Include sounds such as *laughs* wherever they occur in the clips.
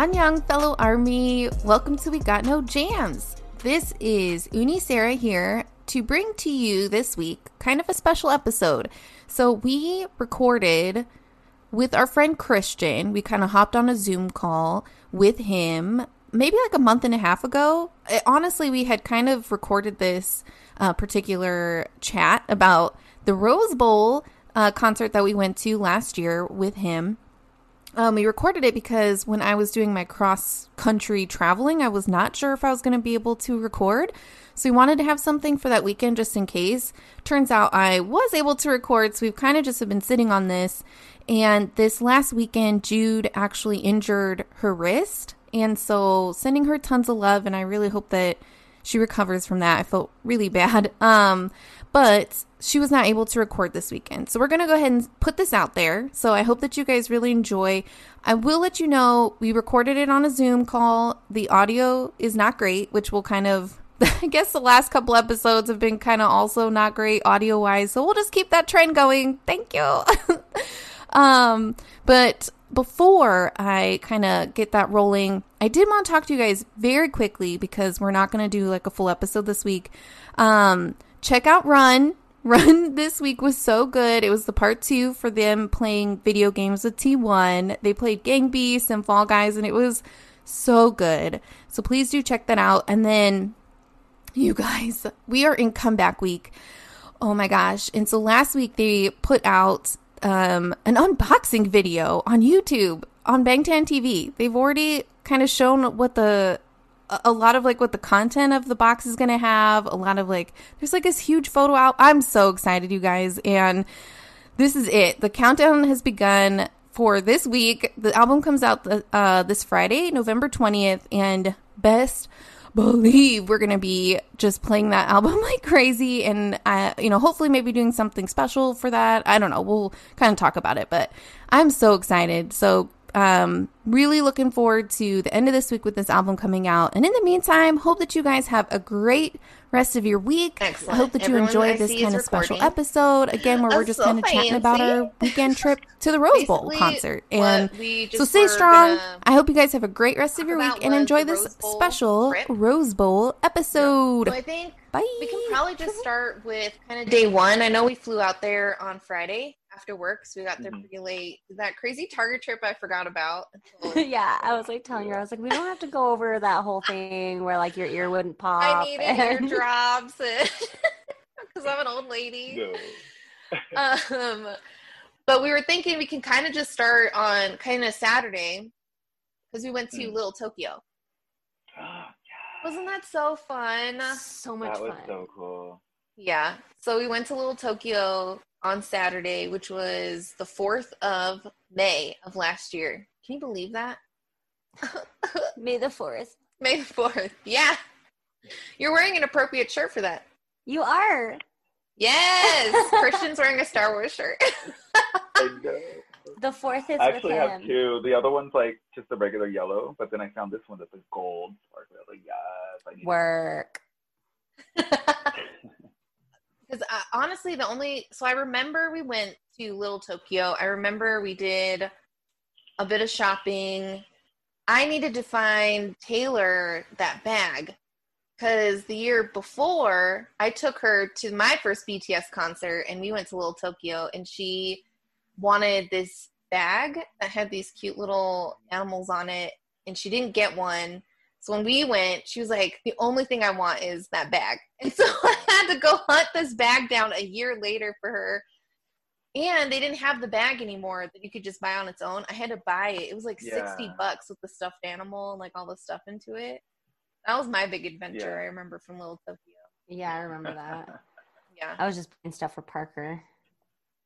Annyeong, fellow army. Welcome to We Got No Jams. This is Unnie Sarah here to bring to you this week kind of a special episode. So, we recorded with our friend Christian. We kind of hopped on a Zoom call with him maybe like a month and a half ago. It, honestly, we had kind of recorded this uh, particular chat about the Rose Bowl uh, concert that we went to last year with him. Um, we recorded it because when I was doing my cross country traveling, I was not sure if I was going to be able to record. So we wanted to have something for that weekend just in case. Turns out I was able to record, so we've kind of just have been sitting on this. And this last weekend, Jude actually injured her wrist. And so sending her tons of love, and I really hope that she recovers from that. I felt really bad. *laughs* Um, but she was not able to record this weekend. So we're going to go ahead and put this out there. So I hope that you guys really enjoy. I will let you know we recorded it on a Zoom call. The audio is not great, which will kind of *laughs* I guess the last couple episodes have been kind of also not great audio wise. So we'll just keep that trend going. Thank you. *laughs* um, but before I kind of get that rolling, I did want to talk to you guys very quickly because we're not going to do like a full episode this week. Um, check out Run. *laughs* Run this week was so good. It was the part two for them playing video games with T1. They played Gang Beasts and Fall Guys, and it was so good. So please do check that out. And then, you guys, we are in comeback week. Oh my gosh. And so last week they put out um, an unboxing video on YouTube on Bangtan TV. They've already kind of shown what the a lot of like what the content of the box is going to have. A lot of like there's like this huge photo out. I'm so excited, you guys, and this is it. The countdown has begun for this week. The album comes out the, uh, this Friday, November 20th, and best believe we're going to be just playing that *laughs* album like crazy and I, you know hopefully maybe doing something special for that. I don't know. We'll kind of talk about it but i'm so excited. So um, really looking forward to the end of this week with this album coming out. And in the meantime, hope that you guys have a great rest of your week. Excellent. I hope that Everyone you enjoyed this kind of special episode again, where we're just so kind of chatting about our weekend trip to the Rose Bowl concert. And so stay strong. I hope you guys have a great rest of your week and enjoy this special trip. Rose Bowl episode. So I think Bye. we can probably just start with kind of day one. I know we flew out there on Friday after work, so we got there Mhm. pretty late. That crazy Target trip I forgot about. until- *laughs* yeah, I was like telling her, I was like, we don't have to go over that whole thing where like your ear wouldn't *laughs* pop. I needed and- *laughs* eardrops because I'm an old lady. No. Um, but we were thinking we can kind of just start on kind of Saturday because we went to Mm. Little Tokyo. yeah, Wasn't that so fun? so much that was fun. so cool. Yeah. So we went to Little Tokyo on Saturday, which was the 4th of May of last year. Can you believe that? *laughs* May the fourth. May the 4th. Yeah. You're wearing an appropriate shirt for that. You are. Yes. *laughs* Christian's wearing a Star Wars shirt. I *laughs* know. The fourth is I actually with have two. The other one's like just a regular yellow, but then I found this one that's a gold sparkly. I was like, yes, I need Work. Because uh, honestly, the only so I remember we went to Little Tokyo. I remember we did a bit of shopping. I needed to find Taylor that bag because the year before I took her to my first BTS concert and we went to Little Tokyo and she wanted this bag that had these cute little animals on it and she didn't get one. So when we went, she was like, the only thing I want is that bag. And so *laughs* had to go hunt this bag down a year later for her. And they didn't have the bag anymore that you could just buy on its own. I had to buy it. It was like 60 bucks with the stuffed animal and like all the stuff into it. That was my big adventure Yeah. I remember from Little Tokyo. Yeah, I remember that. *laughs* Yeah. I was just buying stuff for Parker.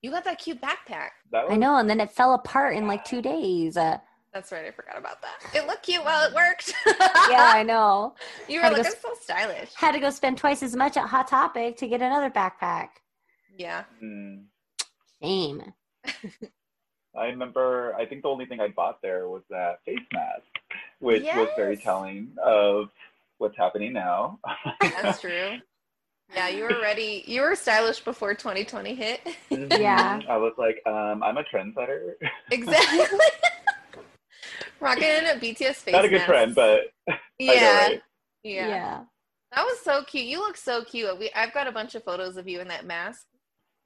You got that cute backpack. that I know, and then it fell apart in like two days. Uh, That's right. I forgot about that. It looked cute while it worked. *laughs* yeah, I know. You were Had to looking go so stylish. Had to go spend twice as much at Hot Topic to get another backpack. Yeah. Mm. Shame. *laughs* I remember. I think the only thing I bought there was that face mask, which was very telling of what's happening now. That's *laughs* true. Yeah, you were ready. You were stylish before 2020 hit. Yeah. I was like, um, I'm a trendsetter. exactly. Rocking a BTS face Not a good mask. trend, but *laughs* I know, yeah, right? yeah, That was so cute. You look so cute. We, I've got a bunch of photos of you in that mask.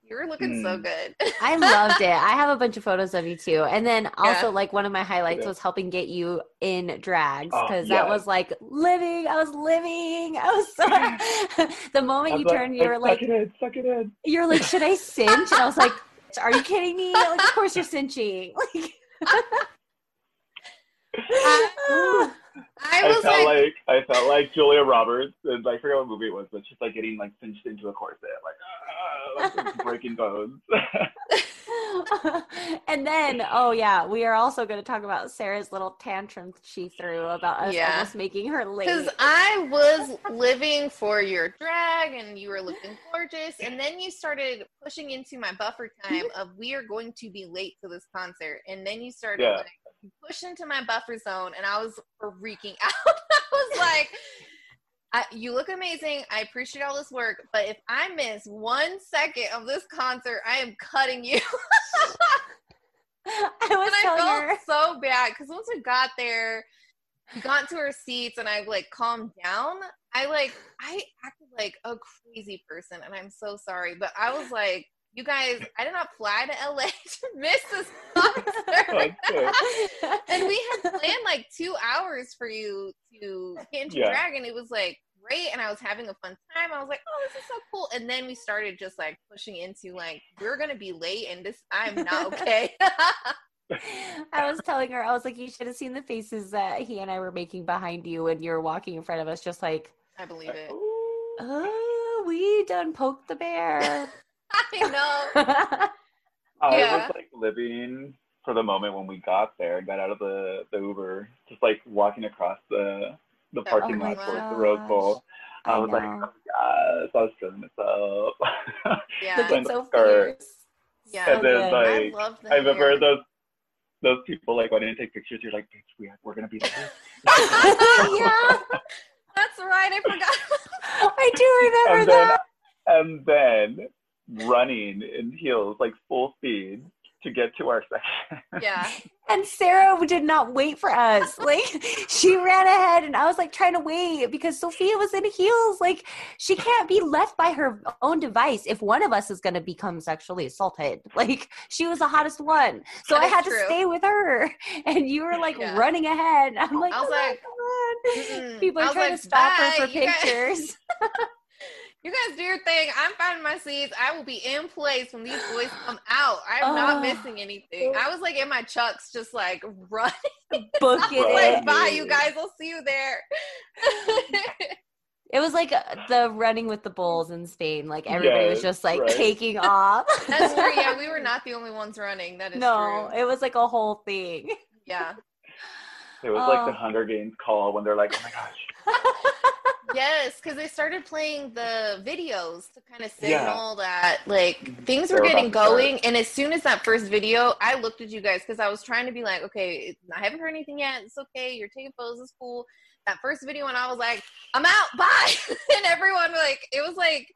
You're looking so Mm. good. *laughs* I *laughs* loved it. I have a bunch of photos of you too. And then also Yeah. like one of my highlights was helping get you in drags Oh, because yeah. that was like living. I was living. I was so the I moment you like, turned, you were suck like, it in, suck it in. you're like, should I cinch? And I was like, are you kidding me? Like, of course you're cinching. Like, *laughs* I I was felt like, like, I felt like Julia Roberts, and I forget what movie it was, but she's like getting like cinched into a corset, like, ah, *laughs* like breaking bones. *laughs* *laughs* and then, oh yeah, we are also going to talk about Sarah's little tantrum she threw about us Yeah. almost making her late. because I was living for your drag and you were looking gorgeous. And then you started pushing into my buffer time *laughs* of we are going to be late to this concert. And then you started Yeah. like you pushed into my buffer zone and I was freaking *laughs* out. I was like, I, you look amazing. I appreciate all this work, but if I miss one second of this concert, I am cutting you. *laughs* I was and I felt her. so bad because once we got there, we got to our seats and I like calmed down. I like I acted like a crazy person, and I'm so sorry. But I was like, you guys, I did not fly to LA *laughs* to miss this *laughs* concert. *laughs* and we had planned like two hours for you to get into Yeah. drag, and it was like great, and I was having a fun time. I was like, oh, this is so cool. And then we started just like pushing into like we're gonna be late, and this I'm not okay. I was telling her, I was like, you should have seen the faces that he and I were making behind you when you were walking in front of us, just like, I believe it. oh, we done poked the bear. *laughs* I know. *laughs* I Yeah. was like living for the moment when we got there and got out of the, the Uber, just like walking across the the Oh parking my lot towards the Rose Bowl. I I was like, know. oh yes, I was feeling myself. *laughs* Yeah. Looking When so the skirt- fierce. Yeah. So and then good. I like love the I remember hair. those those people like wanting to take pictures. You're like, bitch, we are, we're gonna be there. yeah, That's right. I forgot. I do remember and then that. and then running in heels like full speed to get to our section. *laughs* yeah. And Sarah did not wait for us. *laughs* Like she ran ahead and I was like trying to wait because Sophia was in heels. Like she can't be left by her own device if one of us is going to become sexually assaulted. Like she was the hottest one. So That I had true. to stay with her and you were like Yeah. running ahead. I'm like, I was oh come on, like, come on. "Mm-mm." People are was trying like, to stop her for you guys- pictures. *laughs* You guys do your thing. I'm finding my seats. I will be in place when these boys come out. I'm not Oh. missing anything. I was like in my chucks, just like *laughs* running. Booking Right. like, it. bye, you guys. I'll see you there. *laughs* It was like uh, the running with the bulls in Spain. Like everybody was just like right. taking off. *laughs* That's true. Yeah, we were not the only ones running. That is no, true. it was like a whole thing. Yeah. It was like the Oh. Hunger Games call when they're like, oh my gosh. *laughs* Yes, because they started playing the videos to kind of Yeah. signal that like things were were getting about to start. going. And as soon as that first video, I looked at you guys because I was trying to be like, okay, I haven't heard anything yet. It's okay. You're taking photos. It's cool. That first video, and I was like, I'm out. Bye. *laughs* and everyone like, it was like.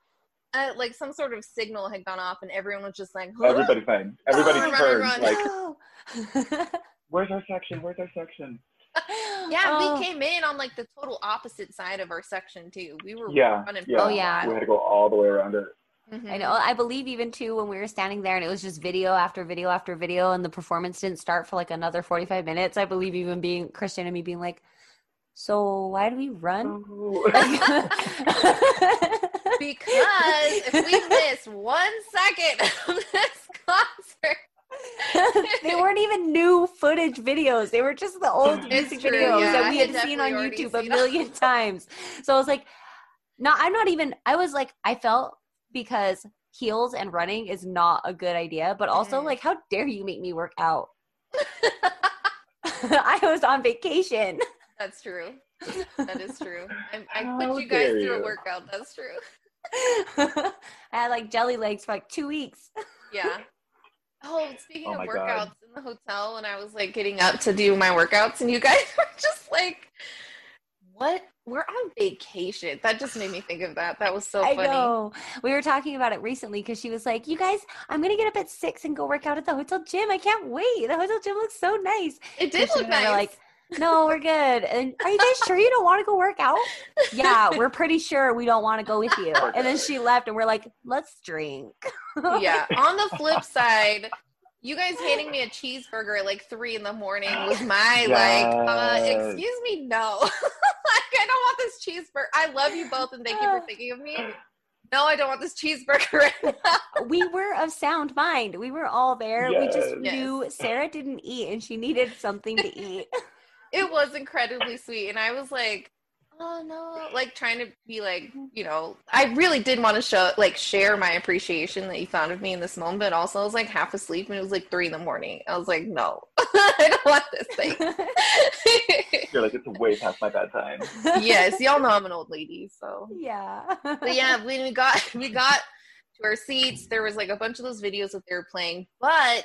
Uh, like some sort of signal had gone off, and everyone was just like, huh? Everybody's fine. Everybody Run, run, run. like, No. *laughs* where's our section? Where's our section? Yeah, Oh. we came in on like the total opposite side of our section too. We were Yeah, running. yeah. Oh, yeah. We had to go all the way around it. while. I know. I believe even too when we were standing there and it was just video after video after video and the performance didn't start for like another 45 minutes. I believe even being Christian and me being like, so why do we run? Oh. *laughs* Because if we miss one second of this *laughs* concert, they weren't even new footage videos. They were just the old It's music true, videos yeah. that we had had seen on definitely already YouTube a seen million times. So I was like, no, I'm not even, I was like, I felt because heels and running is not a good idea, but also Mhm. like, how dare you make me work out? *laughs* I was on vacation. that's true. That is true. I, I put you guys dare through a workout. That's true. *laughs* I had like jelly legs for like two weeks. Yeah. Oh, speaking Oh of workouts God. in the hotel, when I was like getting up to do my workouts, and you guys *laughs* were just like, "What? We're on vacation." That just made me think of that. That was so funny. I funny. know. We were talking about it recently because she was like, "You guys, I'm gonna get up at six and go work out at the hotel gym. I can't wait. The hotel gym looks so nice." It did Christian look nice. like, no, we're good. And are you guys sure you don't want to go work out? Yeah, we're pretty sure we don't want to go with you. And then she left, and we're like, let's drink. yeah. *laughs* On the flip side, you guys handing me a cheeseburger at like three in the morning was my like, uh, excuse me, no. *laughs* like, I don't want this cheeseburger. I love you both and thank you for *sighs* thinking of me. No, I don't want this cheeseburger right now. we were of sound mind. We were all there. We just Yes. knew Sarah didn't eat, and she needed something to eat. *laughs* It was incredibly sweet. And I was like, oh no, like trying to be like, you know, I really did want to show, like, share my appreciation that you found of me in this moment. But also, I was like half asleep and it was like three in the morning. I was like, no, *laughs* I don't want this thing. *laughs* You're like, it's way past my bedtime. yes, y'all know I'm an old lady, so. yeah. But yeah, when we got we got to our seats, there was like a bunch of those videos that they were playing, but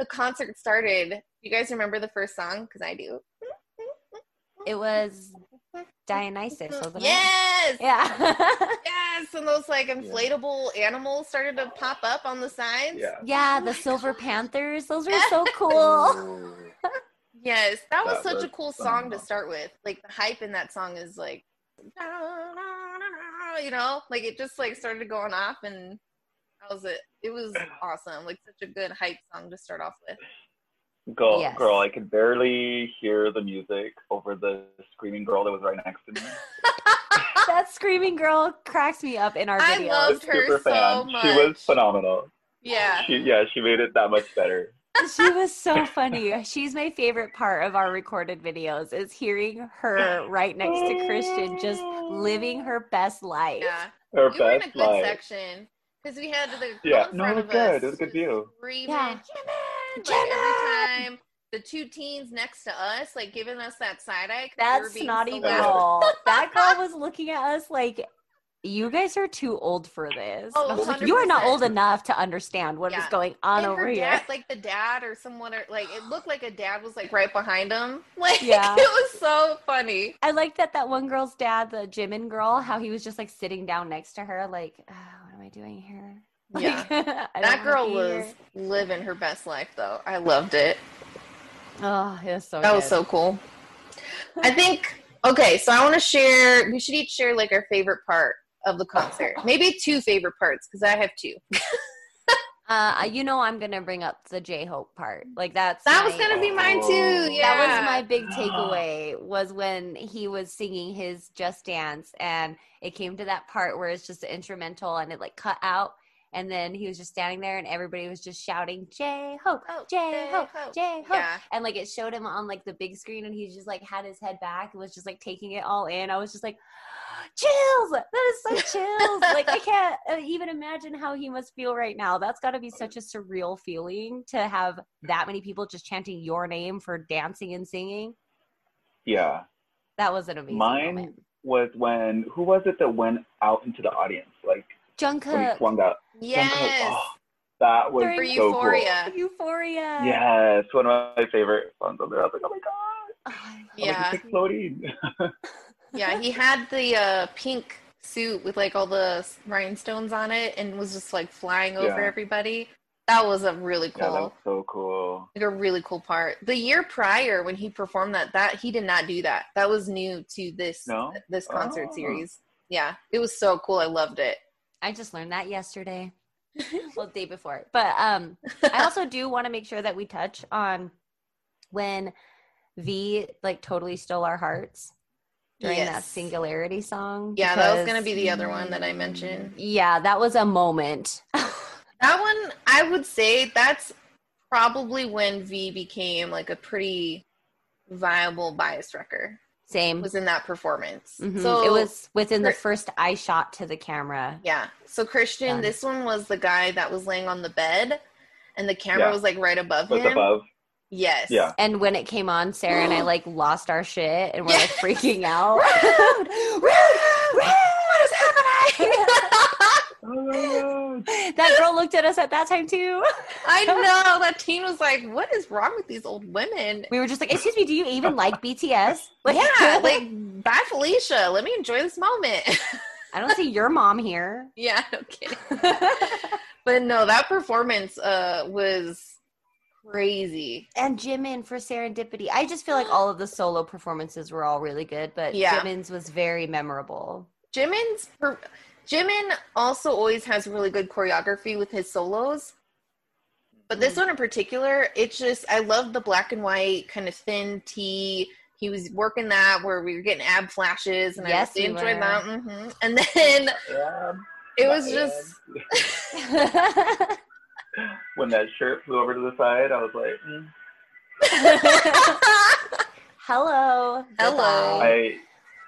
the concert started. You guys remember the first song? Because I do. It was Dionysus, wasn't it? Yes. Yeah. *laughs* Yes, and those like inflatable animals started to pop up on the sides. Yeah. yeah, the Silver Panthers. Those were so *laughs* cool. Yes, that was such was a cool song to start with. Like the hype in that song is like, you know, like it just like started going off, and that was it. It was awesome. Like such a good hype song to start off with. Girl, Yes. girl, I could barely hear the music over the screaming girl that was right next to me. *laughs* that screaming girl cracks me up in our I videos. loved her Super so fan. much. She was phenomenal. Yeah. She, yeah, she made it that much better. she was so funny. She's my favorite part of our recorded videos is hearing her right next to Christian just living her best life. Yeah. Her we were in a best good life. section because we had the Yeah, girl in no, it was good. It was a good view. Screaming, Yeah. Jimin! Like every time. The two teens next to us, like giving us that side eye. 'cause we were That being snotty so loud. girl. *laughs* that girl was looking at us like, you guys are too old for this. Oh, And I was like, you are not old enough to understand what is Yeah. going on and over her here. dad, like the dad or someone, or, like it looked like a dad was like right behind him. *laughs* Like Yeah. it was so funny. I like that that one girl's dad, the Jimin girl, how he was just like sitting down next to her, like, "Ah, what am I doing here? *laughs* Yeah. *laughs* Like, That girl was here. living her best life, though. I loved it. Oh, it was so That was so cool. I think okay, so I want to share. We should each share like our favorite part of the concert. Maybe two favorite parts because I have two. *laughs* Uh, you know, I'm gonna bring up the J Hope part. Like that's That was gonna be mine too. Yeah, That was my big *gasps* takeaway was when he was singing his Just Dance and it came to that part where it's just instrumental and it like cut out and then he was just standing there and everybody was just shouting J Hope, Oh, J Hope, J-Hope. Yeah. And like it showed him on like the big screen and he just like had his head back and was just like taking it all in. I was just like *gasps* chills. That is so chills. like I can't uh, even imagine how he must feel right now. That's got to be such a surreal feeling to have that many people just chanting your name for dancing and singing. Yeah. That was an amazing Mine moment. was when who was it that went out into the audience? Like when he Jungkook. swung out. Yes, Jungkook, oh, that was During for so Euphoria. Euphoria. cool. Yes, one of my favorite songs on there. I was like, oh my god. Oh, Yeah. Like, it's exploding. *laughs* Yeah, he had the uh, pink suit with like all the rhinestones on it and was just like flying over Yeah. everybody. That was a really yeah, that cool, was so cool. like a really cool part. The year prior when he performed that, that he did not do that. That was new to this No? this concert Oh. series. Yeah, it was so cool. I loved it. I just learned that yesterday. *laughs* well, the day before. But um I also do want to make sure that we touch on when V like totally stole our hearts during that singularity song. Yeah, that was gonna be the other one that I mentioned. Yeah, that was a moment. *laughs* That one, I would say that's probably when V became like a pretty viable bias wrecker. Same. Was in that performance. Mhm. So it was within the first eye shot to the camera. Yeah. So Christian, Done. this one was the guy that was laying on the bed, and the camera Yeah. was like right above Was him. above. Yes. Yeah. And when it came on, Sarah and I like lost our shit and we're like *laughs* freaking out. Rude! Rude! What is happening? *laughs* Oh *laughs* that girl looked at us at that time too. I *laughs* know that teen was like, "What is wrong with these old women?" We were just like, "Excuse me, do you even like BTS?" *laughs* Like, yeah, like bye, Felicia. Let me enjoy this moment. I don't see your mom here. yeah, no kidding. But no, that performance uh was crazy. and Jimin for Serendipity. I just feel like all of the solo performances were all really good, but Yeah. Jimin's was very memorable. Jimin's per- Jimin also always has really good choreography with his solos. But this Mm. one in particular, it's just I love the black and white kind of thin tee. He was working that where we were getting ab flashes, and Yes, I really enjoyed were. that. hmm And then Yeah. it was my just *laughs* when that shirt flew over to the side, I was like, mm. *laughs* Hello. Hello. I,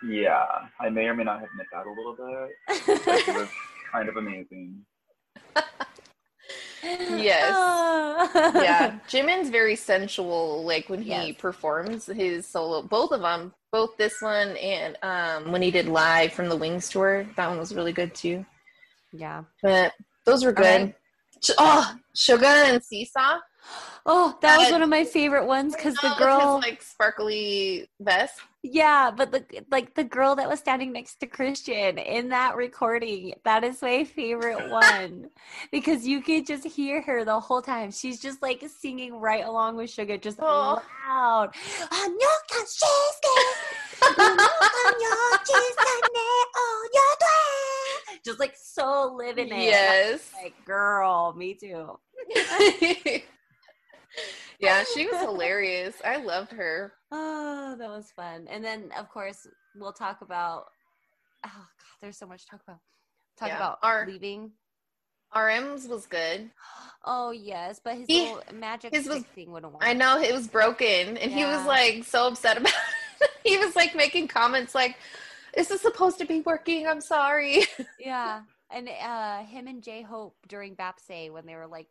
yeah, I may or may not have missed out a little bit. But it was *laughs* kind of amazing. Yes. *laughs* Yeah, Jimin's very sensual. Like when he Yes. performs his solo, both of them, both this one and um when he did live from the Wings tour, that one was really good too. Yeah. But those were good. Alright. Sh- Oh, Suga and Seesaw. Oh, that was one of my favorite ones because the girl his, like sparkly vest. Yeah, but the like the girl that was standing next to Christian in that recording, that is my favorite *laughs* one because you could just hear her the whole time. She's just like singing right along with Suga, just oh. loud. *laughs* just like so living it. Yes, like girl, me too. *laughs* yeah, she was hilarious. I loved her. Oh, that was fun. And then, of course, we'll talk about. Oh God, there's so much to talk about. Talk Yeah, about our- leaving. RM's was good. Oh yes, but his He- magic his was- thing wouldn't work. I know it was broken, and he was like so upset about it. *laughs* he was like making comments like, "Is this supposed to be working? I'm sorry." *laughs* Yeah, and uh, him and J Hope during Baepsae when they were like,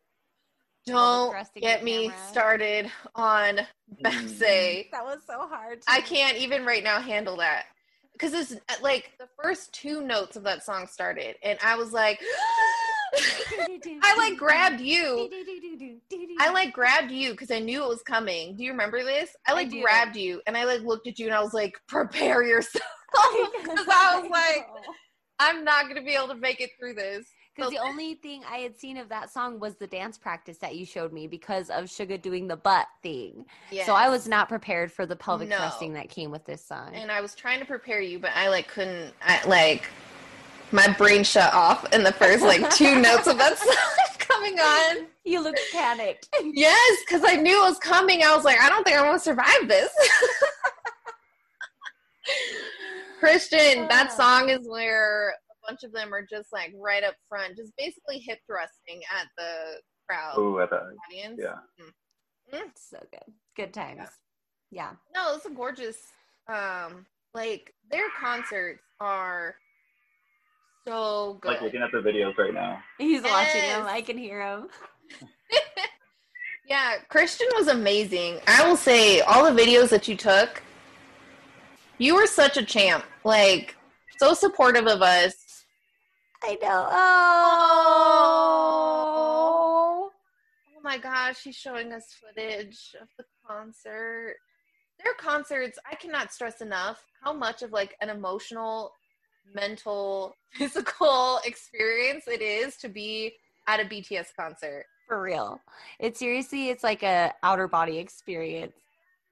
Don't get me camera. started on Mm. That was so hard. I can't even right now handle that because it's like the first two notes of that song started, and I was like, *gasps* I like grabbed you. I like grabbed you because I knew it was coming. Do you remember this? I I like do. grabbed you and I like looked at you and I was like, prepare yourself. *laughs* Because *laughs* I was like, I'm not gonna be able to make it through this. Because the only thing I had seen of that song was the dance practice that you showed me because of Suga doing the butt thing. So I was not prepared for the pelvic No. thrusting that came with this song. and I was trying to prepare you, but I like couldn't. I like my brain shut off in the first like two *laughs* notes of that song *laughs* coming on. you looked panicked. Yes, because I knew it was coming. I was like, I don't think I'm gonna survive this. *laughs* Christian, that Ah. song is where bunch of them are just like right up front, just basically hip thrusting at the crowd Ooh, I thought, audience. yeah. so good. Good times. Yeah. No, it's a gorgeous. Um, like their concerts are so good. Like looking at the videos right now. He's watching him. Yes. I can hear him. *laughs* Yeah, Christian was amazing. I will say, all the videos that you took, you were such a champ. Like, so supportive of us. I know. Oh. Oh my gosh, he's showing us footage of the concert. Their concerts, I cannot stress enough how much of like an emotional, mental, *laughs* physical experience it is to be at a BTS concert. For real. It's seriously, it's like a outer body experience.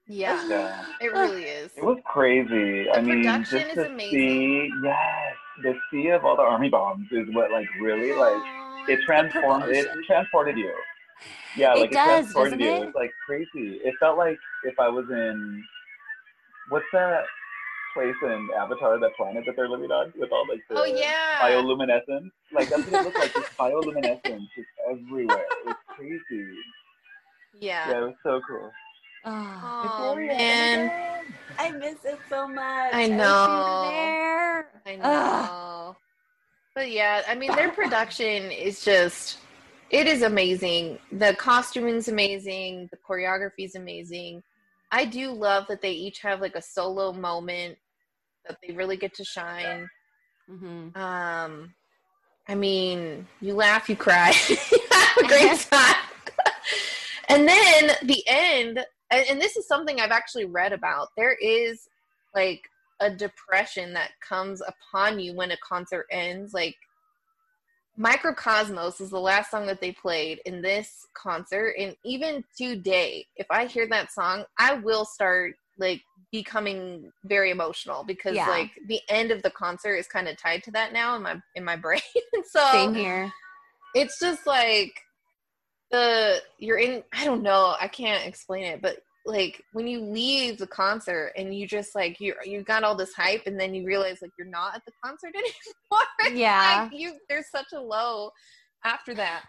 Yeah, Yeah. it really is. It was crazy. The I mean, just production is to amazing. see, yes, the sea of all the army bombs is what like really like it transformed. It transported you. Yeah, It like does, it transported you. it? It like crazy. It felt like if I was in what's that place in Avatar, that planet that they're living on with all like the Oh yeah. bioluminescence. Like that's what it looked like. *laughs* just bioluminescence just everywhere. It was crazy. Yeah. Yeah, it was so cool. Oh, Oh Victoria, man, I miss it so much. I wish you were know. there. I know. Ugh. But yeah, I mean their production is just it is amazing. The costuming's amazing, the choreography's amazing. I do love that they each have like a solo moment that they really get to shine. Mhm. Um I mean, you laugh, you cry, you *laughs* have a great *laughs* time. *laughs* and then the end, and, and this is something I've actually read about. There is like a depression that comes upon you when a concert ends. Like Mikrokosmos is the last song that they played in this concert. And even today, if I hear that song, I will start like becoming very emotional because Yeah. like the end of the concert is kind of tied to that now in my in my *laughs* brain. so Same here. it's just like the you're in I don't know, I can't explain it, but like when you leave the concert and you just like you you got all this hype and then you realize like you're not at the concert *laughs* anymore. Yeah. like you there's such a low after that.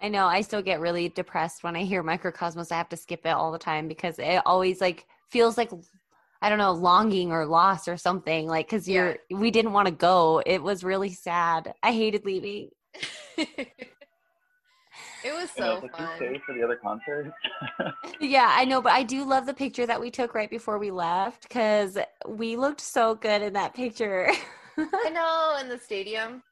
I know. I still get really depressed when I hear Mikrokosmos. I have to skip it all the time because it always like feels like I don't know, longing or loss or something. Like because you're we didn't want to go. It was really sad. I hated leaving. *laughs* it was You know, so like fun. stay for the other concerts. *laughs* Yeah, I know, but I do love the picture that we took right before we left because we looked so good in that picture. I *laughs* know in the stadium.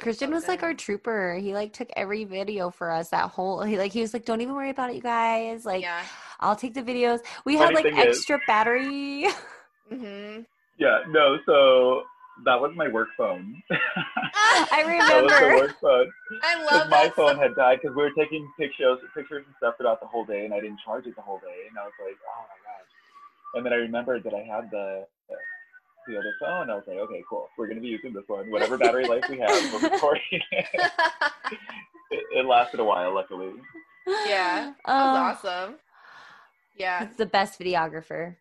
Christian was like our trooper. He like took every video for us. That whole he like he was like, "Don't even worry about it, you guys. Like, yeah. I'll take the videos." We had like thing is- extra battery. *laughs* hmm yeah, no, so that was my work phone. *laughs* I remember. that was the work phone. I Because love my phone song. had died because we were taking pictures, pictures and stuff throughout the whole day, and I didn't charge it the whole day, and I was like, oh my gosh. And then I remembered that I had the the other phone. I was like, okay, cool. We're gonna be using this one. Whatever battery life we have, we're recording it. *laughs* it. It lasted a while, luckily. yeah. That was oh. awesome. Yeah. He's the best videographer.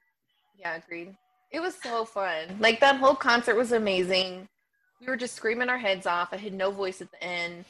Yeah, agreed. It was so fun. Like that whole concert was amazing. We were just screaming our heads off. I had no voice at the end.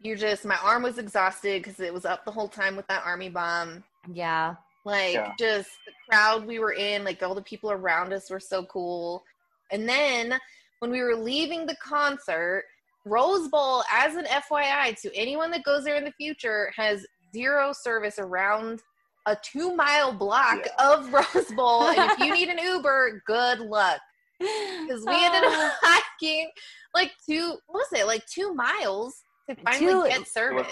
You're just my arm was exhausted because it was up the whole time with that army bomb. Yeah. Like Yeah. just the crowd we were in, like all the people around us were so cool. And then when we were leaving the concert, Rose Bowl, as an FYI to anyone that goes there in the future, has zero service around a two mile block Yeah. of *laughs* Rose Bowl. and if you need an *laughs* Uber, good luck. Because we ended Oh. up hiking like two, what was it, like two miles to finally Two- get service.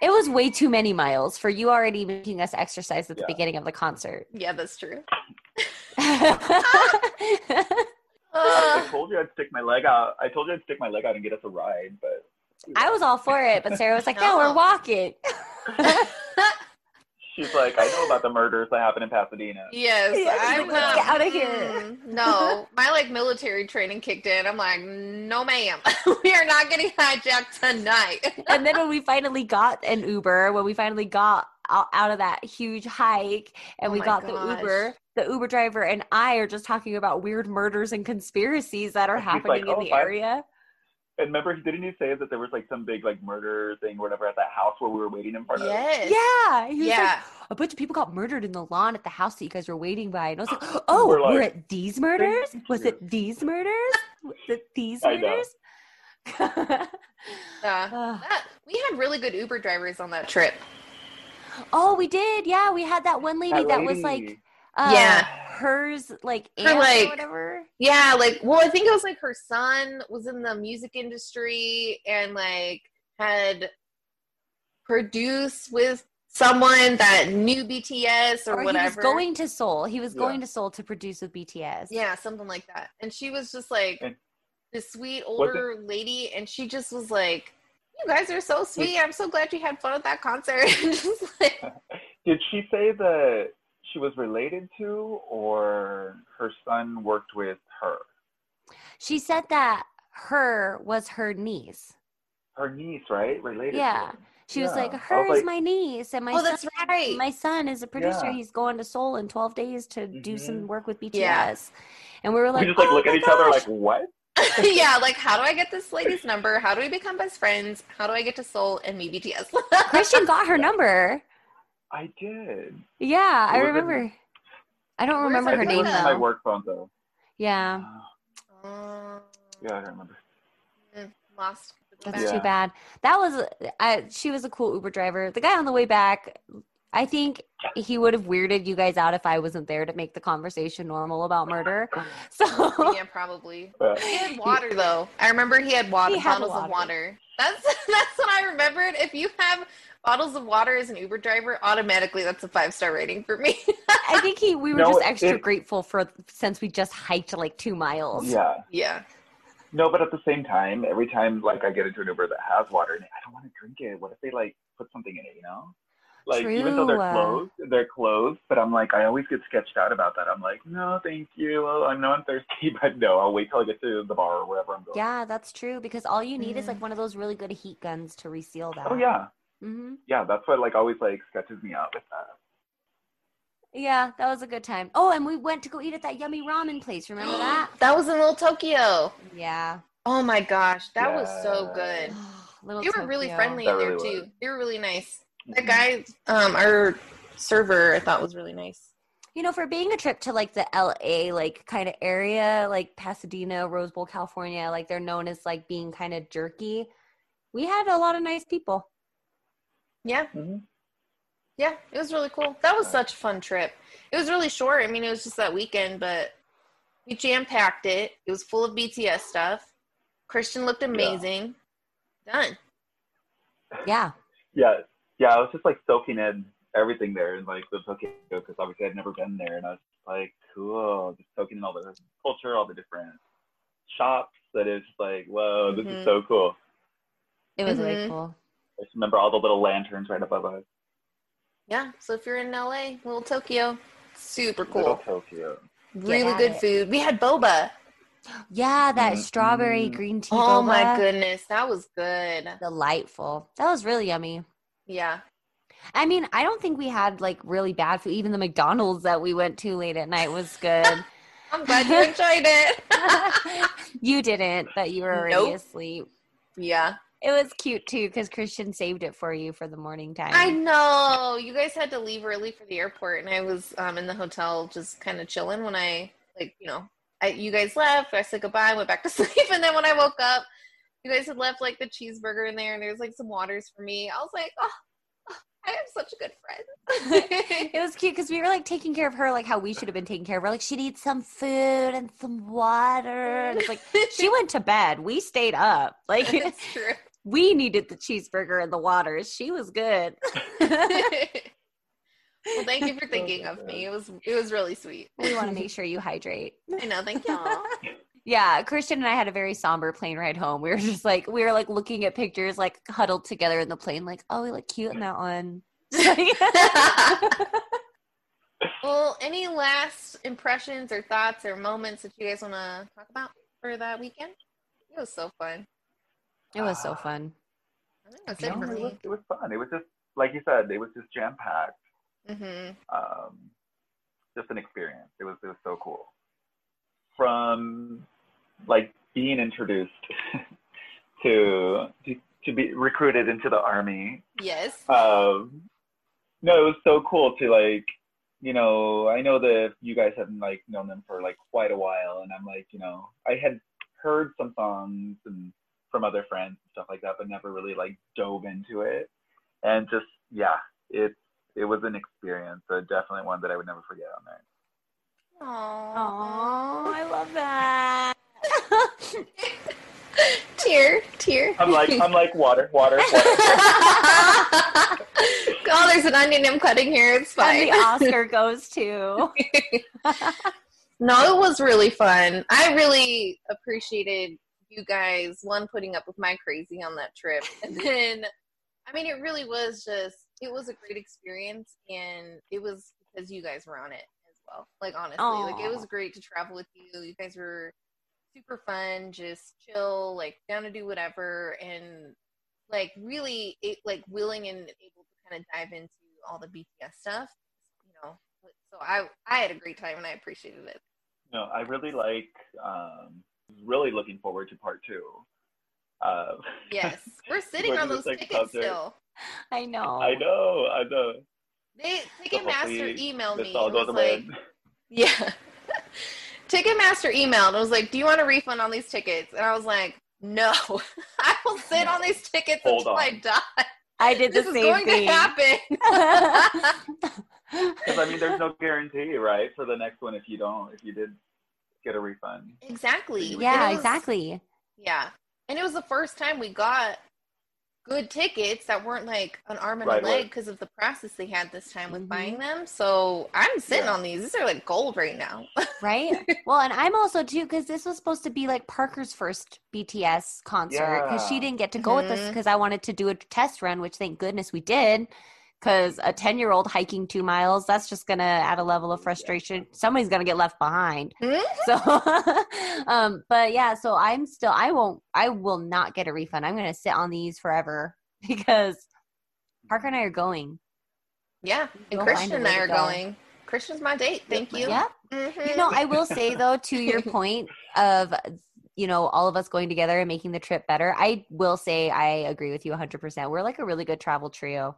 It was way too many miles for you already making us exercise at the Yeah. beginning of the concert. Yeah, that's true. *laughs* I told you I'd stick my leg out. I told you I'd stick my leg out and get us a ride, but I was all for it, but Sarah was like, "No, we're walking." She's like, I know about the murders that happened in Pasadena. *laughs* Yes, Yeah, I'm like, "Let's not- get outta here." mm, No, *laughs* my like military training kicked in. I'm like, no, ma'am, *laughs* we are not getting hijacked tonight. and then when we finally got an Uber, when we finally got out, out of that huge hike and Oh we my got the. Uber, the Uber driver and I are just talking about weird murders and conspiracies that are He's like, happening in "Oh, the bye." area. And remember, he didn't he say that there was like some big like murder thing or whatever at that house where we were waiting in front of? Yes. Yeah. He was like, Yeah. a bunch of people got murdered in the lawn at the house that you guys were waiting by. And I was like, *gasps* oh, We're we're, like, at these murders? Was it these murders? Was it these *laughs* murders? Yeah. *laughs* That, we had really good Uber drivers on that trip. oh, we did. Yeah, we had that one lady that, was like, uh, Yeah. Hers, like, Her, like- or whatever. Yeah, like well, I think it was like her son was in the music industry and like had produced with someone that knew BTS or, Or, whatever. he was going to Seoul. He was Yeah. going to Seoul to produce with BTS. Yeah, something like that. And she was just like And- this sweet older lady, and she just was like, "You guys are so sweet. I'm so glad you had fun at that concert." *laughs* Just like, *laughs* Did she say that she was related to, or her son worked with her? She said that her was her niece. Her niece, right? Related. Yeah. her. She was like, I was is like- my niece, and my oh, son, that's right. my son is a producer. Yeah. He's going to Seoul in twelve days to do mm-hmm. some work with BTS." Yeah. And we were like, we just like "Oh look at my each other like, what? *laughs* *laughs* yeah, like how do I get this lady's number? How do we become best friends? How do I get to Seoul and meet BTS? *laughs* Christian got her number. I did. Yeah, I It was in- remember. I don't remember her her I name was in my work phone though. Yeah, Uh, yeah, I don't remember. mm, lost. that's Yeah. too bad. That was, I, she was a cool Uber driver. The guy on the way back, I think he would have weirded you guys out if I wasn't there to make the conversation normal about murder. *laughs* So Yeah, probably. But He had water though. I remember he had water He had bottles water. of water. That's *laughs* that's what I remembered. If you have bottles of water as an Uber driver, automatically that's a five star rating for me. I think he we were No, just extra it- grateful for since we just hiked like two miles. yeah, yeah. No, but at the same time, every time like I get into an Uber that has water in it, I don't want to drink it. What if they like put something in it? You know, like even though they're closed, they're closed. But I'm like, I always get sketched out about that. I'm like, no, thank you. I know I'm thirsty, *laughs* but no, I'll wait till I get to the bar or wherever I'm going. Yeah, that's true because all you need is Mhm. like one of those really good heat guns to reseal that. Oh yeah, hmm yeah. That's what like always like sketches me out with that. Yeah, that was a good time. Oh, and we went to go eat at that yummy ramen place. Remember *gasps* that? That was in Little Tokyo. Yeah. Oh my gosh, that was so good. *sighs* Little They were really friendly That in there really too. was. They were really nice. That Mhm. guy, um, our server, I thought was really nice. You know, for being a trip to like the LA like kind of area, like Pasadena, Rose Bowl, California, like they're known as like being kind of jerky. We had a lot of nice people. Yeah, Mhm. yeah, it was really cool. That was such a fun trip. It was really short. I mean, it was just that weekend, but we jam packed it. It was full of BTS stuff. Christian looked amazing. Done. Yeah. Yeah, yeah. I was just like soaking in everything there and like the Tokyo because obviously I'd never been there, and I was like, cool, just soaking in all the culture, all the different shops. That is like, whoa, this Mhm. is so cool. It was way Mhm. cool. I just remember all the little lanterns right above us. Yeah. So if you're in LA, Little Tokyo, super cool. Little. Tokyo. Really good it. food. We had boba. Yeah, that Mm, strawberry green tea. Oh my goodness, that was good. Delightful. That was really yummy. Yeah. I mean, I don't think we had like really bad food. Even the McDonald's that we went to late at night was good. *laughs* I'm glad you enjoyed it. *laughs* you didn't, but you were already Nope. asleep. yeah. It was cute too because Christian saved it for you for the morning time. I know. You guys had to leave early for the airport, and I was um, in the hotel just kind of chilling when I, like, you know, I, you guys left. I said goodbye, went back to *laughs* sleep, and then when I woke up, you guys had left like the cheeseburger in there, and there was like some waters for me. I was like, oh, I have such a good friend. it was cute because we were like taking care of her like how we should have been taking care of her. Like she needs some food and some water. And it's like she *laughs* went to bed. We stayed up. Like it's true. We needed the cheeseburger and the water. She was good. *laughs* *laughs* well, thank you for *laughs* thinking of me. It was it was really sweet. we want to make sure you hydrate. I know. Thank you. Yeah, Christian and I had a very somber plane ride home. We were just like we were like looking at pictures like huddled together in the plane, like, oh, we look cute in that one. well, any last impressions or thoughts or moments that you guys want to talk about for that weekend? It was so fun. It was so fun. I think that's it No, for it was, it was fun. It was just like you said, it was just jam packed. hmm Um, just an experience. It was it was so cool. From like being introduced *laughs* to, to to be recruited into the army. Yes. Um, no, it was so cool to like, you know, I know that you guys have like known them for like quite a while, and I'm like, you know, I had heard some songs and from other friends and stuff like that, but never really like dove into it. And just yeah, it it was an experience, so definitely one that I would never forget on there. Oh, I love that. *laughs* tear, tear. I'm like I'm like water, water, water. *laughs* oh, there's an onion I'm cutting here. It's and the Oscar *laughs* goes to. No, it was really fun. I really appreciated you guys one putting up with my crazy on that trip, *laughs* and then I mean, it really was just it was a great experience, and it was because you guys were on it as well. Like honestly, like it was great to travel with you. You guys were super fun, just chill, like down to do whatever, and like really it, like willing and able to kind of dive into all the BTS stuff. You know, so I I had a great time and I appreciated it. No, I really like. Um, really looking forward to part two. Uh, *laughs* Yes, we're *laughs* sitting on the those second tickets concert- still. I know. I know, I know. They So Ticketmaster hopefully emailed me. all and goes was away. like, *laughs* yeah. Ticketmaster emailed and was like, "Do you want a refund on these tickets?" And I was like, "No, I will sit on these tickets Hold until on. I die. I did the This is same going thing. to happen." Because I mean, there's no guarantee, right, for the next one if you don't, if you did get a refund. exactly. Yeah, yeah, was- exactly. Yeah, and it was the first time we got good tickets that weren't like an arm and Right, a leg right. because of the process they had this time with Mhm. buying them. So I'm sitting Yeah. on these. These are like gold right now. *laughs* right? well, and I'm also too because this was supposed to be like Parker's first BTS concert because she didn't get to go with us because I wanted to do a test run, which thank goodness we did. Because a ten year old hiking two miles, that's just gonna add a level of frustration. Somebody's gonna get left behind. Mhm. So, *laughs* um, but yeah, so I'm still, I won't, I will not get a refund. I'm gonna sit on these forever *laughs* because Parker and I are going. yeah, and Go Christian and I are go. going. Christian's my date. Thank you. Yep. Mhm. You know, I will *laughs* say though, to your point of you know all of us going together and making the trip better, I will say I agree with you 100. percent We're like a really good travel trio.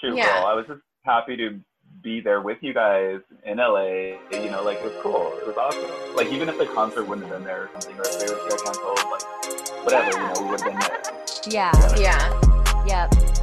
Shoot, Yeah. girl. I was just happy to be there with you guys in LA. You know, like it was cool. It was awesome. Like even if the concert wouldn't have been there or something, or if they were got canceled, like whatever, you know, we would have been there. Yeah. yeah. Yep.